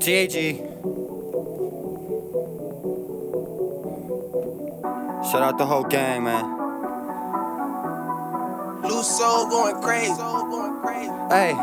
TAG. Shout out the whole gang, man. Loesoe going crazy. Hey,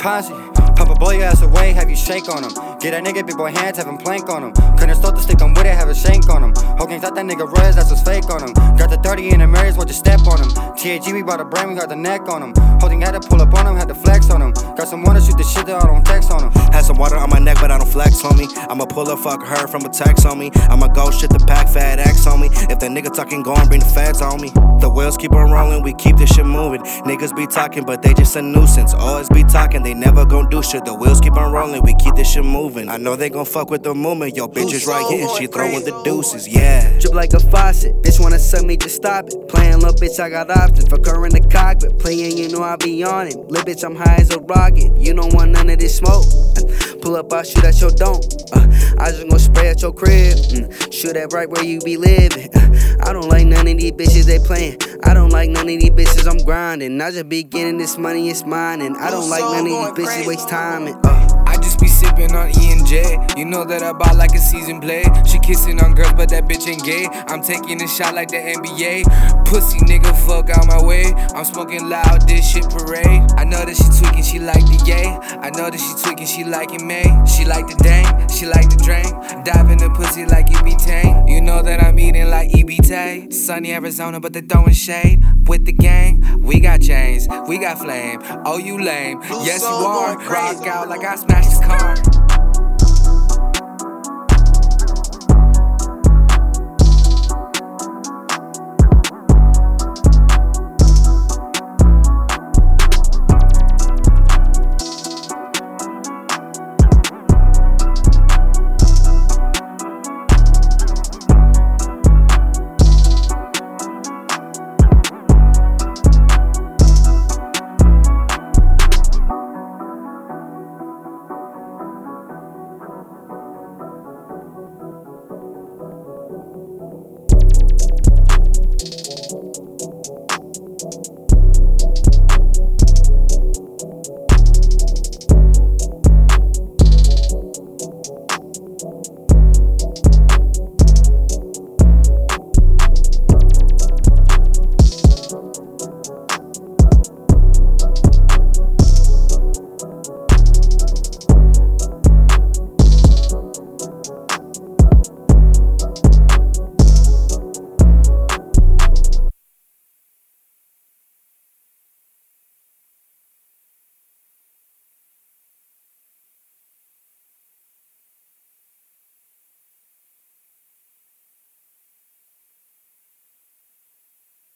Paunxi, pop a blow your ass away, have you shake on him. Get that nigga big boy hands, have him plank on him. Couldn't start the stick, I'm with it, have a shank on him. Whole gang thought that nigga res, that's what's fake on him. Got the 30 in the mirrors, what just step on him. TAG, we bought a brand, we got the neck on him. Holding had to pull up on him, had to flex on him. Got some wanna shoot the shit that I don't text on him. Had some water on my neck, but I don't flex on me. I'ma pull a fuck her from a text on me. I'ma go shit the pack, fat X on me. If that nigga talking, go and bring the feds on me. The wheels keep on rolling, we keep this shit moving. Niggas be talking, but they just a nuisance. Always be talking, they never gon' do shit. The wheels keep on rolling, we keep this shit moving. I know they gon' fuck with the movement. Yo, bitch is right here, she throwing the deuces, yeah. Drip like a faucet, bitch wanna suck me, just stop it. Playing little bitch, I got options. Fuck her in the cockpit, playing, you know I be on it. Little bitch, I'm high as a rocket. You don't want none of this smoke. Pull up, I'll shoot at your dome. Uh, I just gon' spray at your crib. Mm, shoot at right where you be living. Uh, I don't like none of these bitches they playing. I don't like none of these bitches I'm grinding. I just be getting this money, it's mine. And I don't like none of these bitches waste time. And, uh, I just be sipping on E and J. You know that I bought like a season play. She kissing on girls, but that bitch ain't gay. I'm taking a shot like the NBA. Pussy nigga, fuck out my way. I'm smoking loud, this shit parade. I know that she like the yay. I know that she tweaking, she liking me. She like the dang, she like the drink. Dive in the pussy like it be tang. You know that I'm eating like EBT. Sunny Arizona, but they throwing shade. With the gang, we got chains, we got flame. Oh, you lame. Yes, you are. Rock out like I smashed his car.